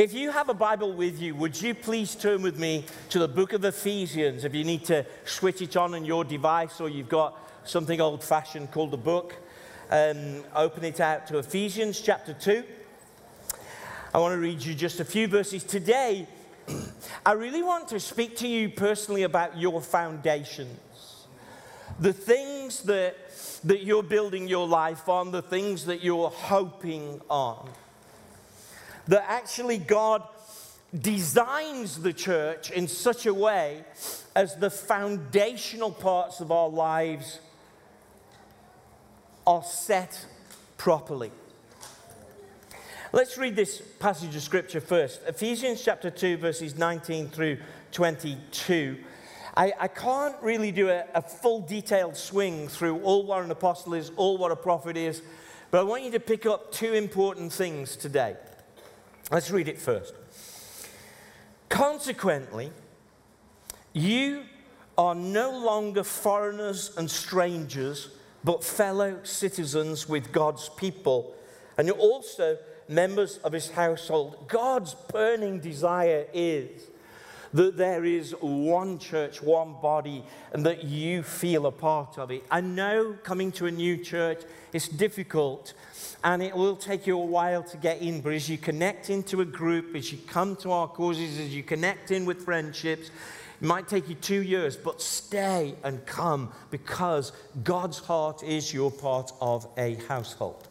If you have a Bible with you, would you please turn with me to the book of Ephesians? If you need to switch it on on your device or you've got something old fashioned called a book, um, open it out to Ephesians chapter 2. I want to read you just a few verses. Today, I really want to speak to you personally about your foundations. The things that, that you're building your life on, the things that you're hoping on that actually God designs the church in such a way as the foundational parts of our lives are set properly. Let's read this passage of scripture first Ephesians chapter 2, verses 19 through 22. I, I can't really do a, a full detailed swing through all what an apostle is, all what a prophet is, but I want you to pick up two important things today. Let's read it first. Consequently, you are no longer foreigners and strangers, but fellow citizens with God's people. And you're also members of his household. God's burning desire is that there is one church, one body, and that you feel a part of it. I know coming to a new church is difficult and it will take you a while to get in, but as you connect into a group, as you come to our causes, as you connect in with friendships, it might take you two years, but stay and come because God's heart is your part of a household.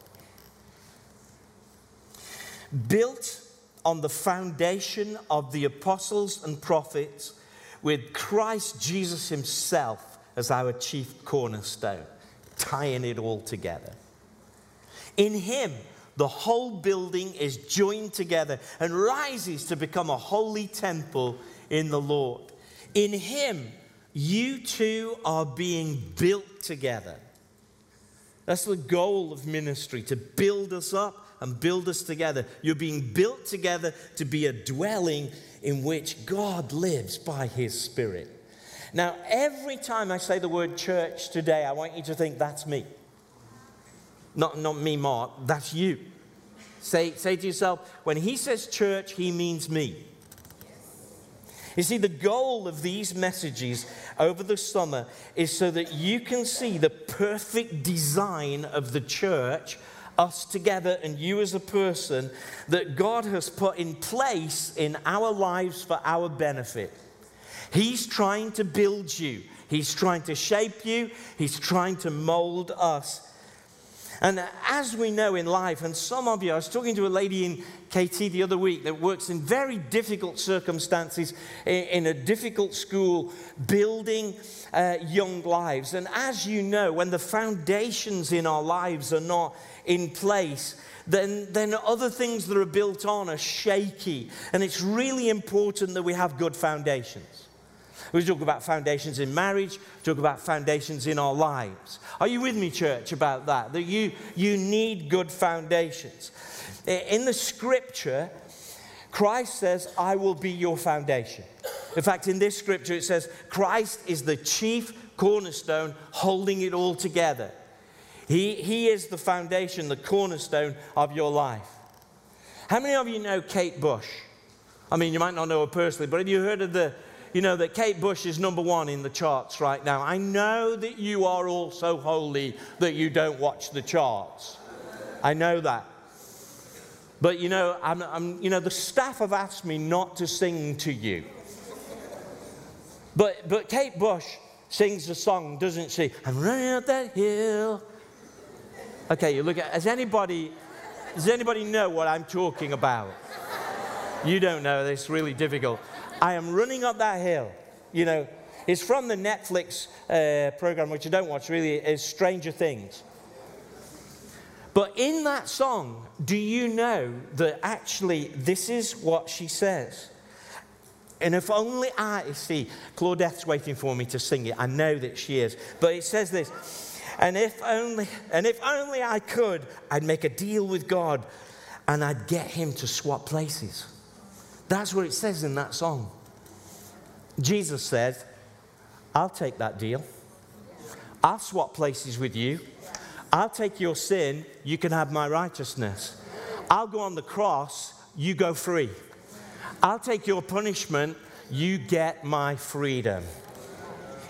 Built on the foundation of the apostles and prophets, with Christ Jesus Himself as our chief cornerstone, tying it all together. In Him, the whole building is joined together and rises to become a holy temple in the Lord. In Him, you two are being built together. That's the goal of ministry to build us up and build us together. You're being built together to be a dwelling in which God lives by His Spirit. Now, every time I say the word church today, I want you to think that's me. Not, not me, Mark, that's you. Say, say to yourself, when he says church, he means me. You see, the goal of these messages over the summer is so that you can see the perfect design of the church us together and you as a person that God has put in place in our lives for our benefit. He's trying to build you, He's trying to shape you, He's trying to mold us. And as we know in life, and some of you, I was talking to a lady in KT the other week that works in very difficult circumstances in a difficult school, building uh, young lives. And as you know, when the foundations in our lives are not in place, then, then other things that are built on are shaky. And it's really important that we have good foundations. We talk about foundations in marriage, talk about foundations in our lives. Are you with me, church, about that? That you, you need good foundations. In the scripture, Christ says, I will be your foundation. In fact, in this scripture, it says, Christ is the chief cornerstone holding it all together. He, he is the foundation, the cornerstone of your life. How many of you know Kate Bush? I mean, you might not know her personally, but have you heard of the, you know, that Kate Bush is number one in the charts right now? I know that you are all so holy that you don't watch the charts. I know that. But you know, I'm, I'm, you know, the staff have asked me not to sing to you. But, but Kate Bush sings a song, doesn't she? I'm running up that hill. Okay, you look at, has anybody, does anybody know what I'm talking about? You don't know, it's really difficult. I am running up that hill. You know, it's from the Netflix uh, program, which I don't watch really, is Stranger Things. But in that song, do you know that actually this is what she says? And if only I, see, Claudette's waiting for me to sing it. I know that she is. But it says this and if only, and if only I could, I'd make a deal with God and I'd get him to swap places. That's what it says in that song. Jesus says, I'll take that deal. I'll swap places with you. I'll take your sin, you can have my righteousness. I'll go on the cross, you go free. I'll take your punishment, you get my freedom.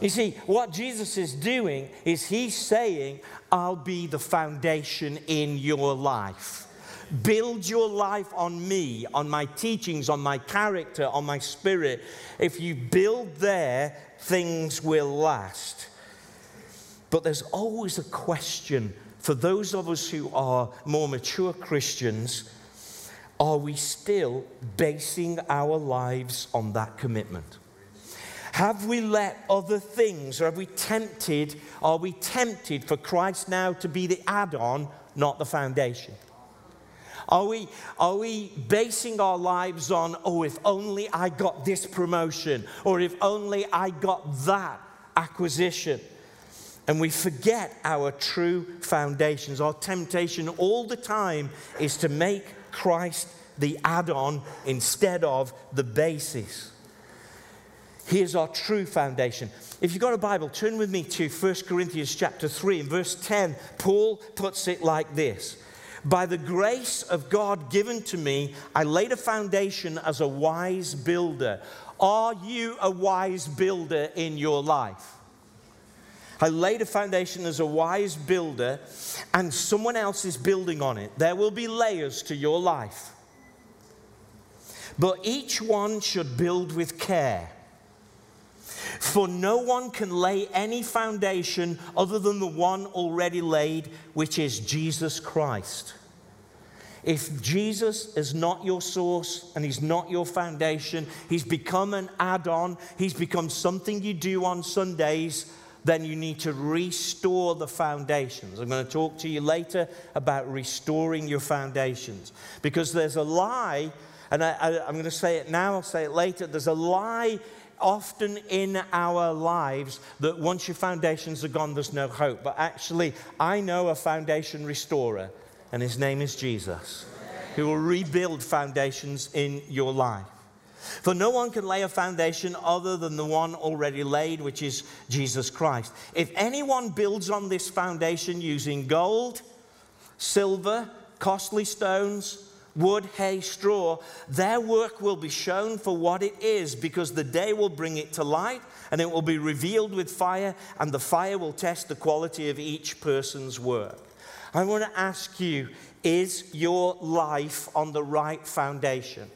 You see, what Jesus is doing is he's saying, I'll be the foundation in your life. Build your life on me, on my teachings, on my character, on my spirit. If you build there, things will last. But there's always a question for those of us who are more mature Christians are we still basing our lives on that commitment? Have we let other things, or have we tempted, are we tempted for Christ now to be the add on, not the foundation? Are we, are we basing our lives on, oh, if only I got this promotion, or if only I got that acquisition? And we forget our true foundations. Our temptation all the time is to make Christ the add on instead of the basis. Here's our true foundation. If you've got a Bible, turn with me to 1 Corinthians chapter 3 and verse 10. Paul puts it like this By the grace of God given to me, I laid a foundation as a wise builder. Are you a wise builder in your life? I laid a foundation as a wise builder, and someone else is building on it. There will be layers to your life. But each one should build with care. For no one can lay any foundation other than the one already laid, which is Jesus Christ. If Jesus is not your source and he's not your foundation, he's become an add on, he's become something you do on Sundays, then you need to restore the foundations. I'm going to talk to you later about restoring your foundations because there's a lie, and I, am going to say it now, I'll say it later. There's a lie often in our lives that once your foundations are gone, there's no hope. But actually, I know a foundation restorer, and his name is Jesus, who will rebuild foundations in your life. For no one can lay a foundation other than the one already laid, which is Jesus Christ. If anyone builds on this foundation using gold, silver, costly stones, wood, hay, straw, their work will be shown for what it is, because the day will bring it to light and it will be revealed with fire, and the fire will test the quality of each person's work. I want to ask you is your life on the right foundation?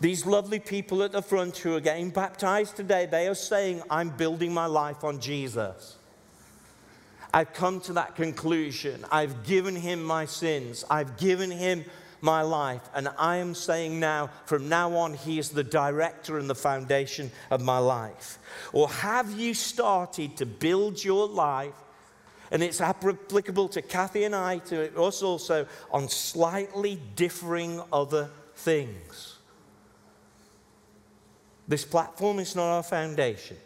These lovely people at the front who are getting baptized today, they are saying, I'm building my life on Jesus. I've come to that conclusion. I've given him my sins. I've given him my life. And I am saying now, from now on, He is the director and the foundation of my life. Or have you started to build your life? And it's applicable to Kathy and I, to us also, on slightly differing other things. This platform is not our foundation.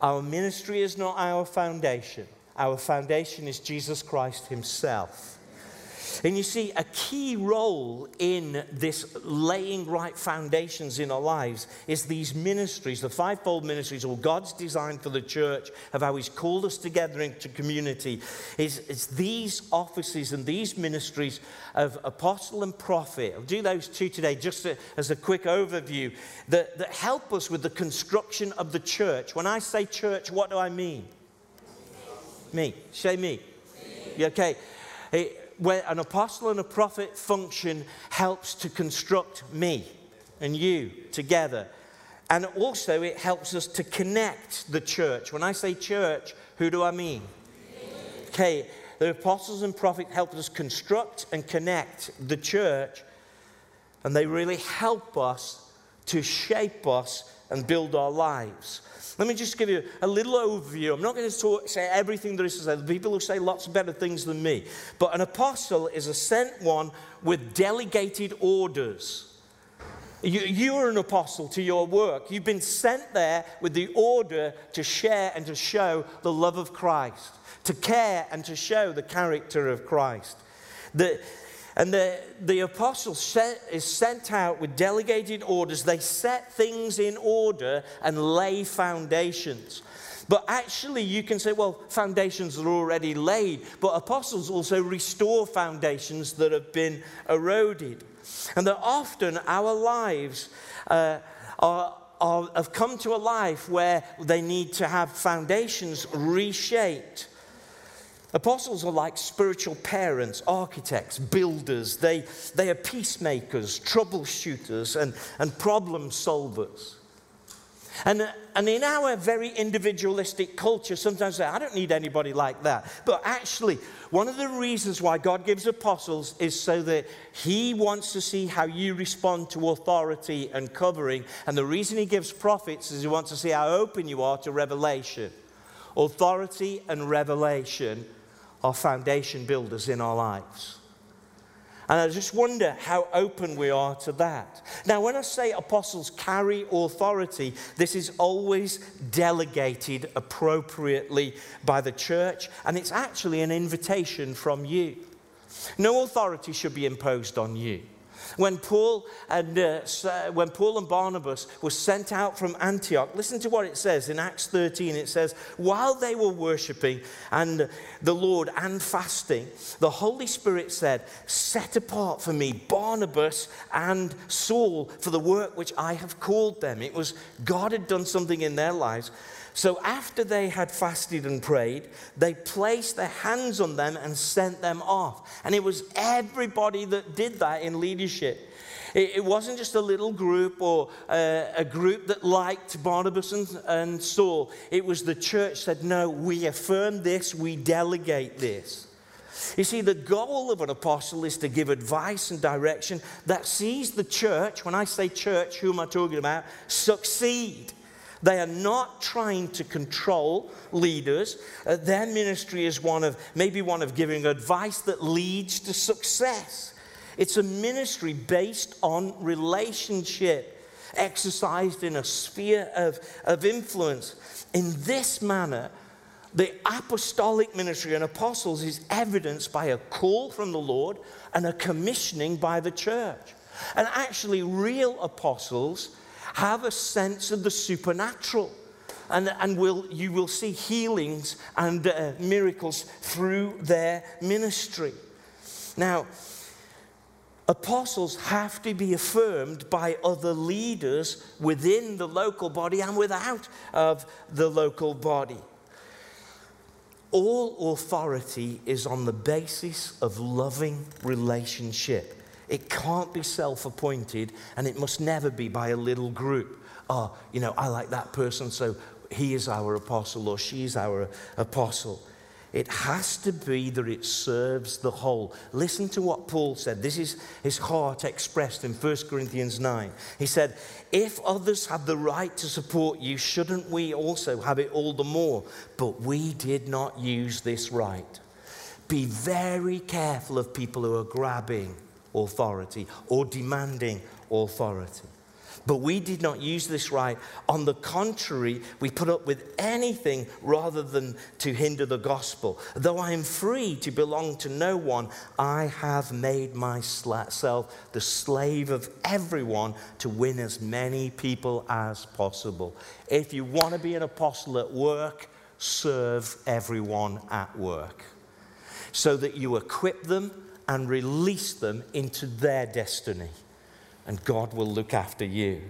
Our ministry is not our foundation. Our foundation is Jesus Christ Himself. And you see, a key role in this laying right foundations in our lives is these ministries, the fivefold ministries, or God's design for the church of how He's called us together into community. Is it's these offices and these ministries of apostle and prophet. I'll do those two today just to, as a quick overview that, that help us with the construction of the church. When I say church, what do I mean? Me. Say me. me. Okay. Hey, where an apostle and a prophet function helps to construct me and you together. And also, it helps us to connect the church. When I say church, who do I mean? Okay, the apostles and prophets help us construct and connect the church, and they really help us to shape us and build our lives. Let me just give you a little overview. I'm not going to talk, say everything there is to say. The people who say lots of better things than me. But an apostle is a sent one with delegated orders. You, you are an apostle to your work. You've been sent there with the order to share and to show the love of Christ, to care and to show the character of Christ. The, and the, the apostle set, is sent out with delegated orders. They set things in order and lay foundations. But actually, you can say, well, foundations are already laid. But apostles also restore foundations that have been eroded. And that often our lives uh, are, are, have come to a life where they need to have foundations reshaped. Apostles are like spiritual parents, architects, builders. They, they are peacemakers, troubleshooters, and, and problem solvers. And, and in our very individualistic culture, sometimes I don't need anybody like that. But actually, one of the reasons why God gives apostles is so that He wants to see how you respond to authority and covering. And the reason He gives prophets is He wants to see how open you are to revelation. Authority and revelation are foundation builders in our lives. And I just wonder how open we are to that. Now, when I say apostles carry authority, this is always delegated appropriately by the church, and it's actually an invitation from you. No authority should be imposed on you. When Paul and, uh, when Paul and Barnabas were sent out from Antioch, listen to what it says in Acts 13. It says, While they were worshiping and the Lord and fasting, the Holy Spirit said, Set apart for me Barnabas and Saul for the work which I have called them. It was God had done something in their lives. So after they had fasted and prayed, they placed their hands on them and sent them off. And it was everybody that did that in leadership. It, wasn't just a little group or uh, a group that liked Barnabas and, Saul. It was the church said, no, we affirm this, we delegate this. You see, the goal of an apostle is to give advice and direction that sees the church, when I say church, who am I talking about, succeed. They are not trying to control leaders. Uh, their ministry is one of, maybe one of giving advice that leads to success. It's a ministry based on relationship, exercised in a sphere of, of influence. In this manner, the apostolic ministry and apostles is evidenced by a call from the Lord and a commissioning by the church. And actually, real apostles have a sense of the supernatural. And, and will, you will see healings and uh, miracles through their ministry. Now, apostles have to be affirmed by other leaders within the local body and without of the local body. All authority is on the basis of loving relationship. It can't be self appointed and it must never be by a little group. Oh, you know, I like that person, so he is our apostle or she is our apostle. It has to be that it serves the whole. Listen to what Paul said. This is his heart expressed in 1 Corinthians 9. He said, If others have the right to support you, shouldn't we also have it all the more? But we did not use this right. Be very careful of people who are grabbing authority or demanding authority. But we did not use this right. On the contrary, we put up with anything rather than to hinder the gospel. Though I am free to belong to no one, I have made myself the slave of everyone to win as many people as possible. If you want to be an apostle at work, serve everyone at work so that you equip them and release them into their destiny. And God will look after you.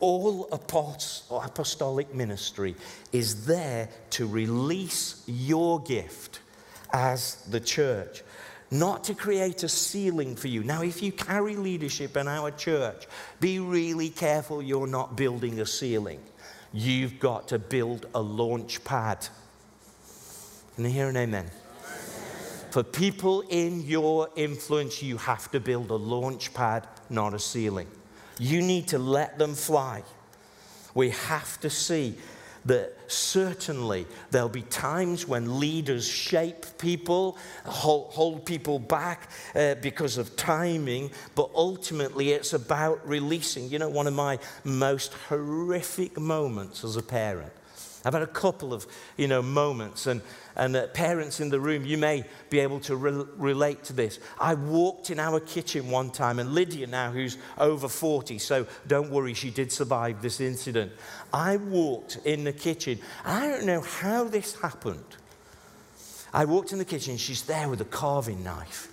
All apostolic ministry is there to release your gift as the church, not to create a ceiling for you. Now, if you carry leadership in our church, be really careful you're not building a ceiling. You've got to build a launch pad. Can you hear an amen? For people in your influence, you have to build a launch pad, not a ceiling. You need to let them fly. We have to see that certainly there'll be times when leaders shape people, hold, hold people back uh, because of timing, but ultimately it's about releasing. You know, one of my most horrific moments as a parent I've had a couple of, you know, moments, and, and uh, parents in the room, you may be able to re- relate to this. I walked in our kitchen one time, and Lydia, now who's over 40, so don't worry, she did survive this incident. I walked in the kitchen, I don't know how this happened. I walked in the kitchen, she's there with a carving knife,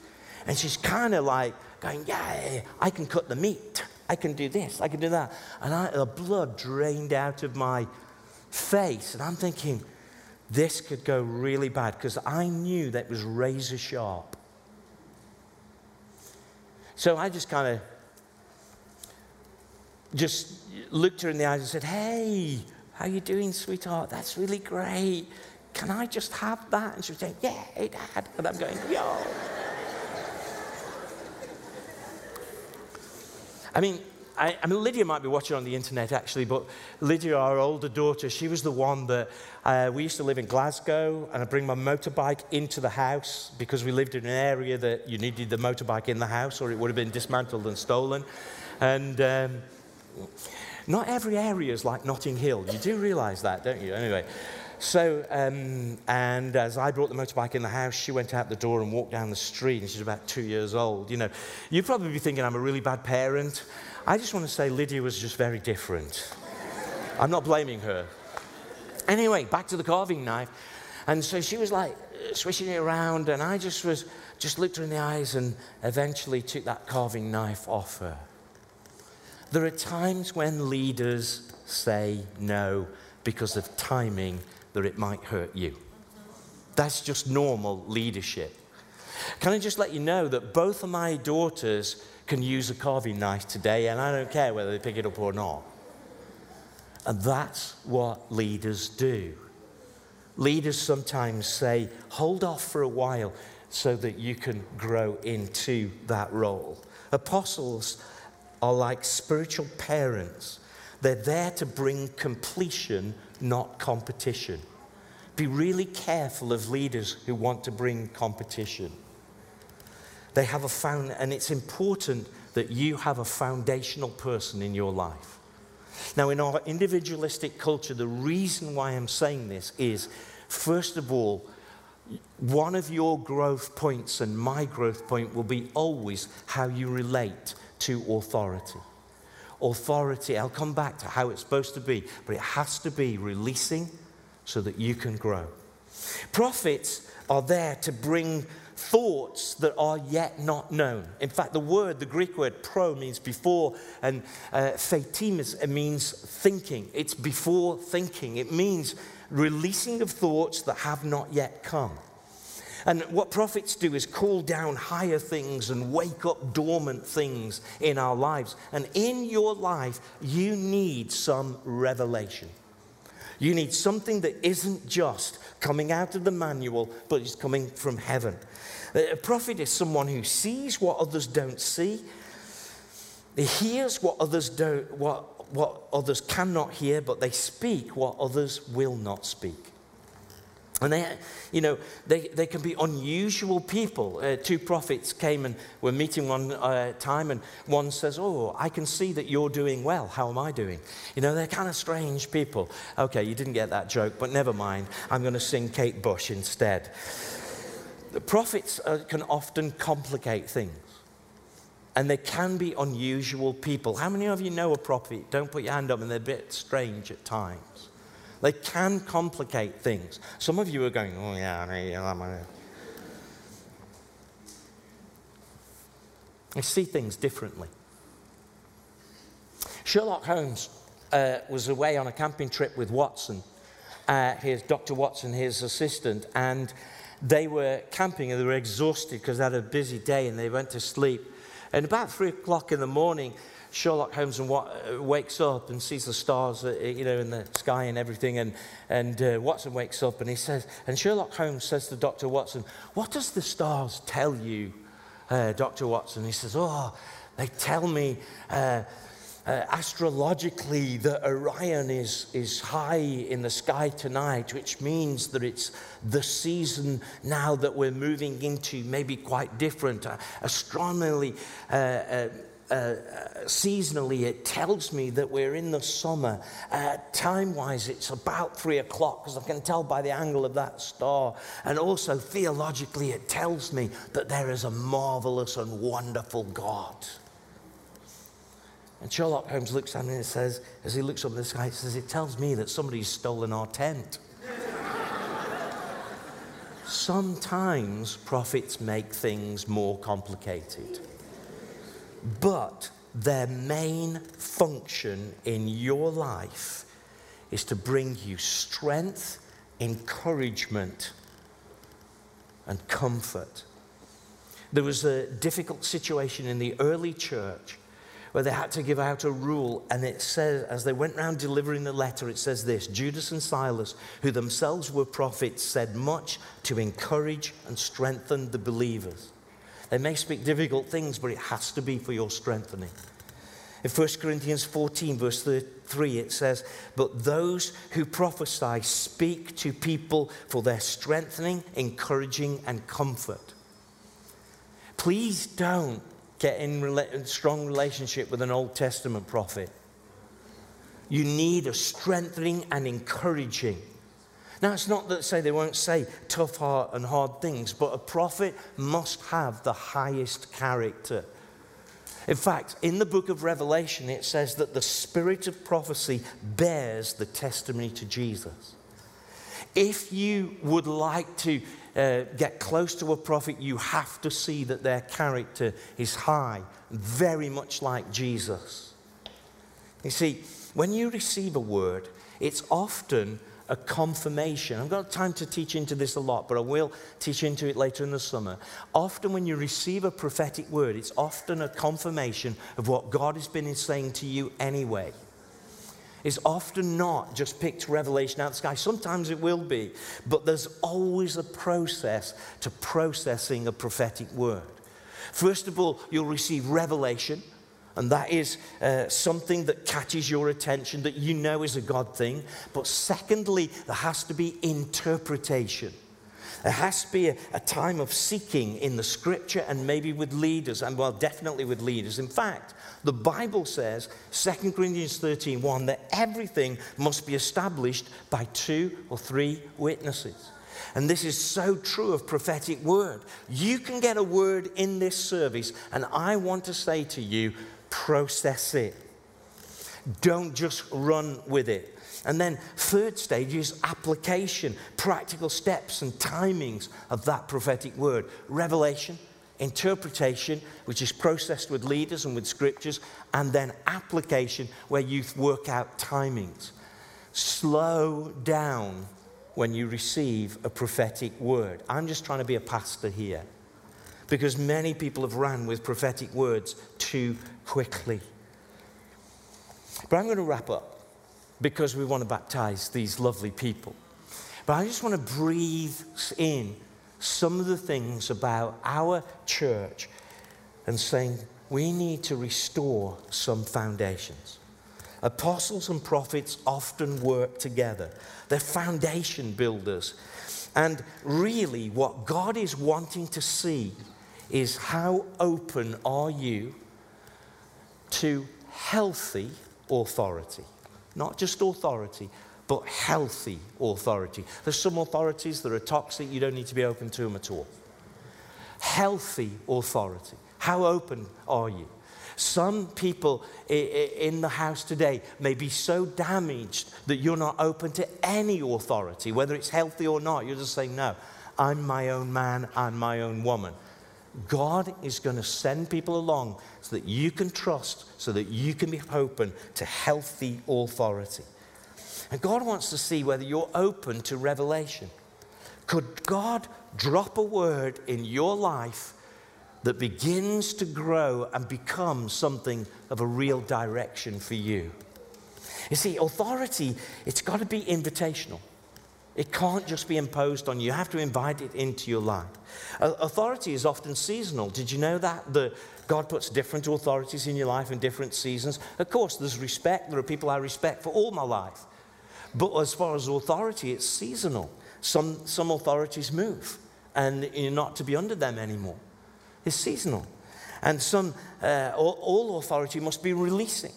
and she's kind of like going, Yeah, I can cut the meat. I can do this, I can do that. And I, the blood drained out of my face. And I'm thinking, this could go really bad because I knew that was razor sharp. So I just kind of just looked her in the eyes and said, Hey, how you doing, sweetheart? That's really great. Can I just have that? And she was saying, Yeah, hey Dad. And I'm going, Yo. I mean, I, I, mean, Lydia might be watching on the internet actually, but Lydia, our older daughter, she was the one that uh, we used to live in Glasgow, and I'd bring my motorbike into the house because we lived in an area that you needed the motorbike in the house or it would have been dismantled and stolen. And um, not every area is like Notting Hill. You do realize that, don't you? Anyway. So, um, and as I brought the motorbike in the house, she went out the door and walked down the street, and she's about two years old. You know, you'd probably be thinking I'm a really bad parent. I just want to say Lydia was just very different. I'm not blaming her. Anyway, back to the carving knife. And so she was like swishing it around, and I just was just looked her in the eyes and eventually took that carving knife off her. There are times when leaders say no because of timing that it might hurt you. That's just normal leadership. Can I just let you know that both of my daughters can use a carving knife today, and I don't care whether they pick it up or not. And that's what leaders do. Leaders sometimes say, hold off for a while so that you can grow into that role. Apostles are like spiritual parents, they're there to bring completion, not competition. Be really careful of leaders who want to bring competition. They have a found, and it's important that you have a foundational person in your life. Now, in our individualistic culture, the reason why I'm saying this is, first of all, one of your growth points and my growth point will be always how you relate to authority. Authority, I'll come back to how it's supposed to be, but it has to be releasing so that you can grow. Prophets are there to bring thoughts that are yet not known. In fact, the word, the Greek word pro, means before, and uh, means thinking. It's before thinking. It means releasing of thoughts that have not yet come. And what prophets do is call down higher things and wake up dormant things in our lives. And in your life, you need some revelation. You need something that isn't just coming out of the manual, but is coming from heaven. A prophet is someone who sees what others don't see, he hears what others don't, what, what others cannot hear, but they speak what others will not speak. And they, you know, they, they can be unusual people. Uh, two prophets came and were meeting one uh, time, and one says, Oh, I can see that you're doing well. How am I doing? You know, they're kind of strange people. Okay, you didn't get that joke, but never mind. I'm going to sing Kate Bush instead. The prophets uh, can often complicate things. And they can be unusual people. How many of you know a prophet? Don't put your hand up, and they're a bit strange at times. They can complicate things. Some of you are going, oh, yeah, I I see things differently. Sherlock Holmes uh, was away on a camping trip with Watson, uh, his Dr. Watson, his assistant, and they were camping and they were exhausted because they had a busy day and they went to sleep. And about three o'clock in the morning, Sherlock Holmes and uh, wakes up and sees the stars, uh, you know, in the sky and everything. And, and uh, Watson wakes up and he says, and Sherlock Holmes says to Dr. Watson, What does the stars tell you, uh, Dr. Watson? He says, Oh, they tell me uh, uh, astrologically that Orion is, is high in the sky tonight, which means that it's the season now that we're moving into, maybe quite different. Astronomically, uh, seasonally, it tells me that we're in the summer. Uh, time wise, it's about three o'clock because I can tell by the angle of that star. And also, theologically, it tells me that there is a marvelous and wonderful God. And Sherlock Holmes looks at me and says, as he looks up in the sky, he says, It tells me that somebody's stolen our tent. Sometimes prophets make things more complicated but their main function in your life is to bring you strength, encouragement, and comfort. There was a difficult situation in the early church where they had to give out a rule, and it says, as they went around delivering the letter, it says this Judas and Silas, who themselves were prophets, said much to encourage and strengthen the believers. They may speak difficult things, but it has to be for your strengthening. In 1 Corinthians 14, verse 3, it says, But those who prophesy speak to people for their strengthening, encouraging, and comfort. Please don't get in a strong relationship with an Old Testament prophet. You need a strengthening and encouraging now, it's not that say they won't say tough heart and hard things, but a prophet must have the highest character. In fact, in the book of Revelation, it says that the spirit of prophecy bears the testimony to Jesus. If you would like to uh, get close to a prophet, you have to see that their character is high, very much like Jesus. You see, when you receive a word, it's often a confirmation. I've got time to teach into this a lot, but I will teach into it later in the summer. Often, when you receive a prophetic word, it's often a confirmation of what God has been saying to you anyway. It's often not just picked revelation out of the sky. Sometimes it will be, but there's always a process to processing a prophetic word. First of all, you'll receive revelation and that is uh, something that catches your attention that you know is a God thing. But secondly, there has to be interpretation. There has to be a, a, time of seeking in the scripture and maybe with leaders, and well, definitely with leaders. In fact, the Bible says, 2 Corinthians 13 1, that everything must be established by two or three witnesses. And this is so true of prophetic word. You can get a word in this service, and I want to say to you, process it. Don't just run with it. And then, third stage is application, practical steps and timings of that prophetic word. Revelation, interpretation, which is processed with leaders and with scriptures, and then application, where you work out timings. Slow down when you receive a prophetic word. I'm just trying to be a pastor here because many people have ran with prophetic words too quickly. But I'm going to wrap up because we want to baptize these lovely people. But I just want to breathe in some of the things about our church and saying we need to restore some foundations. Apostles and prophets often work together, they're foundation builders. And really, what God is wanting to see is how open are you to healthy authority? Not just authority, but healthy authority. There's some authorities that are toxic, you don't need to be open to them at all. Healthy authority. How open are you? Some people in the house today may be so damaged that you're not open to any authority, whether it's healthy or not. You're just saying, No, I'm my own man, I'm my own woman. God is going to send people along so that you can trust, so that you can be open to healthy authority. And God wants to see whether you're open to revelation. Could God drop a word in your life that begins to grow and become something of a real direction for you? You see, authority, it's got to be invitational. It can't just be imposed on you. You have to invite it into your life. Authority is often seasonal. Did you know that? The, God puts different authorities in your life in different seasons. Of course, there's respect. There are people I respect for all my life. But as far as authority, it's seasonal. Some, some authorities move, and you're not to be under them anymore. It's seasonal. And some, uh, all, all authority must be releasing.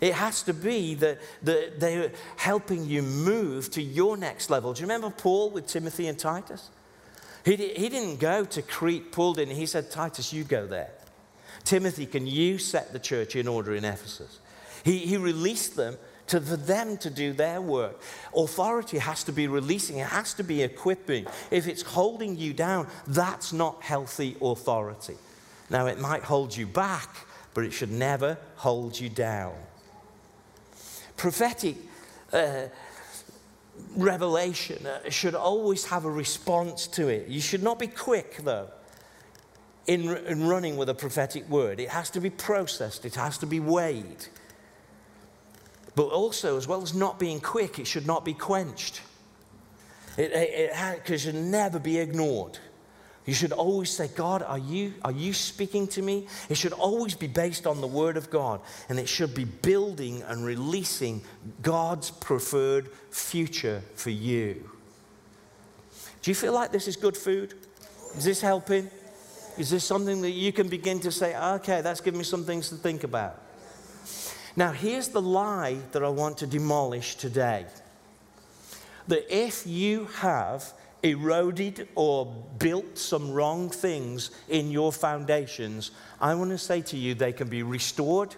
It has to be that, that they're helping you move to your next level. Do you remember Paul with Timothy and Titus? He, he didn't go to Crete, Paul didn't. He said, Titus, you go there. Timothy, can you set the church in order in Ephesus? He, he released them to, for them to do their work. Authority has to be releasing, it has to be equipping. If it's holding you down, that's not healthy authority. Now, it might hold you back, but it should never hold you down. Prophetic uh, revelation uh, should always have a response to it. You should not be quick, though, in, in running with a prophetic word. It has to be processed, it has to be weighed. But also, as well as not being quick, it should not be quenched. It, it, it, it should never be ignored. You should always say, God, are you, are you speaking to me? It should always be based on the Word of God, and it should be building and releasing God's preferred future for you. Do you feel like this is good food? Is this helping? Is this something that you can begin to say, okay, that's giving me some things to think about? Now, here's the lie that I want to demolish today that if you have eroded or built some wrong things in your foundations, I want to say to you they can be restored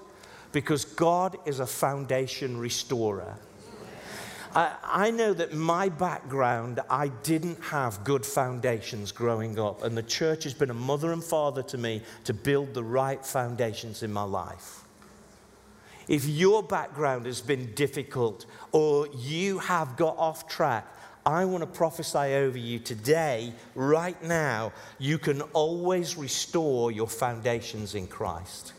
because God is a foundation restorer. I, I, know that my background, I didn't have good foundations growing up, and the church has been a mother and father to me to build the right foundations in my life. If your background has been difficult or you have got off track, I want to prophesy over you today, right now, you can always restore your foundations in Christ.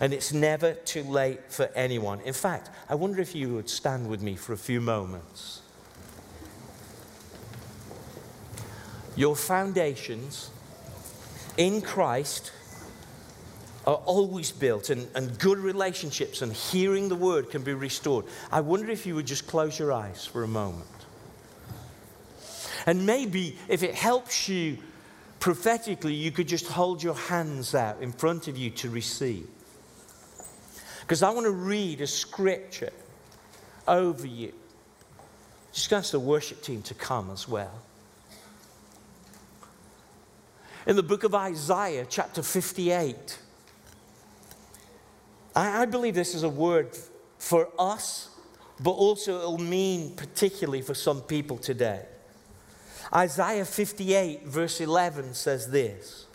And it's never too late for anyone. In fact, I wonder if you would stand with me for a few moments. Your foundations in Christ are always built, and, and good relationships and hearing the word can be restored. I wonder if you would just close your eyes for a moment. And maybe if it helps you prophetically, you could just hold your hands out in front of you to receive. Because I want to read a scripture over you. Just ask the worship team to come as well. In the book of Isaiah, chapter 58, I, I believe this is a word for us, but also it'll mean particularly for some people today. Isaiah 58, verse 11 says this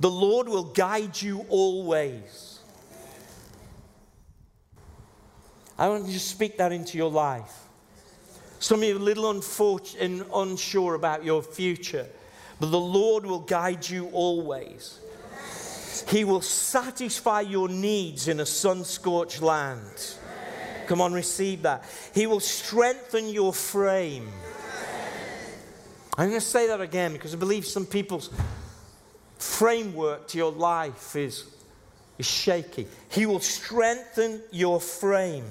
The Lord will guide you always. I want you to speak that into your life. Some of you are a little unsure about your future, but the Lord will guide you always. He will satisfy your needs in a sun scorched land. Come on, receive that. He will strengthen your frame. I'm going to say that again because I believe some people's framework to your life is, is shaky. He will strengthen your frame.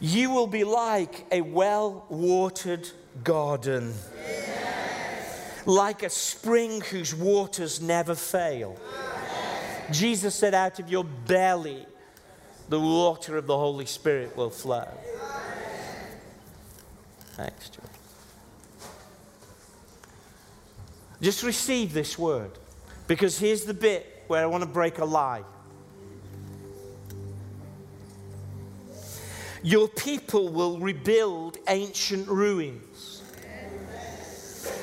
You will be like a well watered garden, like a spring whose waters never fail. Jesus said, Out of your belly the water of the Holy Spirit will flow. Thanks, George. Just receive this word because here's the bit where I want to break a lie. Your people will rebuild ancient ruins,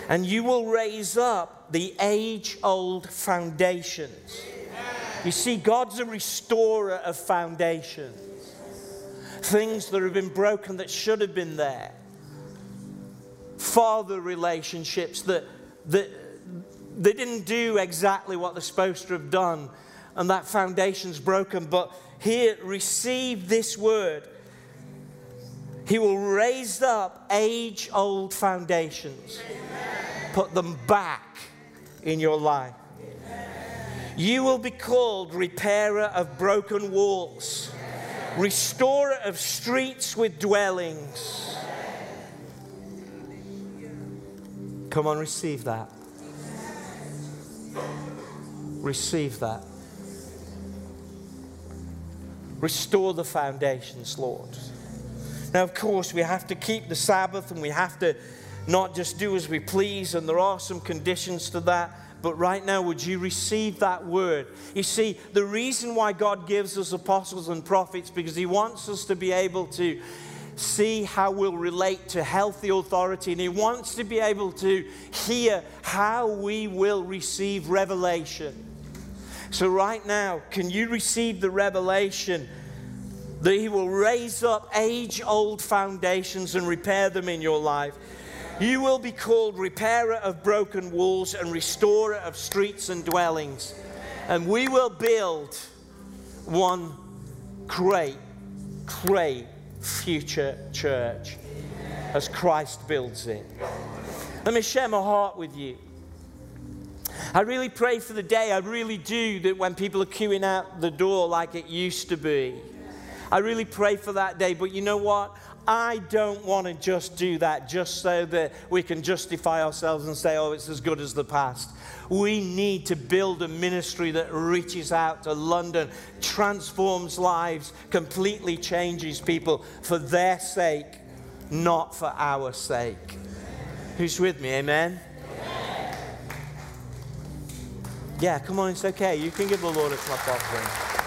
and you will raise up the age old foundations. You see, God's a restorer of foundations. Things that have been broken that should have been there. Father relationships that, that they didn't do exactly what they're supposed to have done, and that foundation's broken. But here, receive this word. He will raise up age old foundations, put them back in your life. You will be called repairer of broken walls, restorer of streets with dwellings. Come on, receive that. Receive that. Restore the foundations, Lord. Now, of course, we have to keep the Sabbath and we have to not just do as we please, and there are some conditions to that. But right now, would you receive that word? You see, the reason why God gives us apostles and prophets because He wants us to be able to see how we'll relate to healthy authority, and He wants to be able to hear how we will receive revelation. So, right now, can you receive the revelation that He will raise up age old foundations and repair them in your life? You will be called repairer of broken walls and restorer of streets and dwellings. And we will build one great, great future church as Christ builds it. Let me share my heart with you. I really pray for the day, I really do, that when people are queuing out the door like it used to be, I really pray for that day. But you know what? I don't want to just do that just so that we can justify ourselves and say, oh, it's as good as the past. We need to build a ministry that reaches out to London, transforms lives, completely changes people for their sake, not for our sake. Who's with me? Amen? Yeah, come on, it's okay. You can give the Lord a clap offering.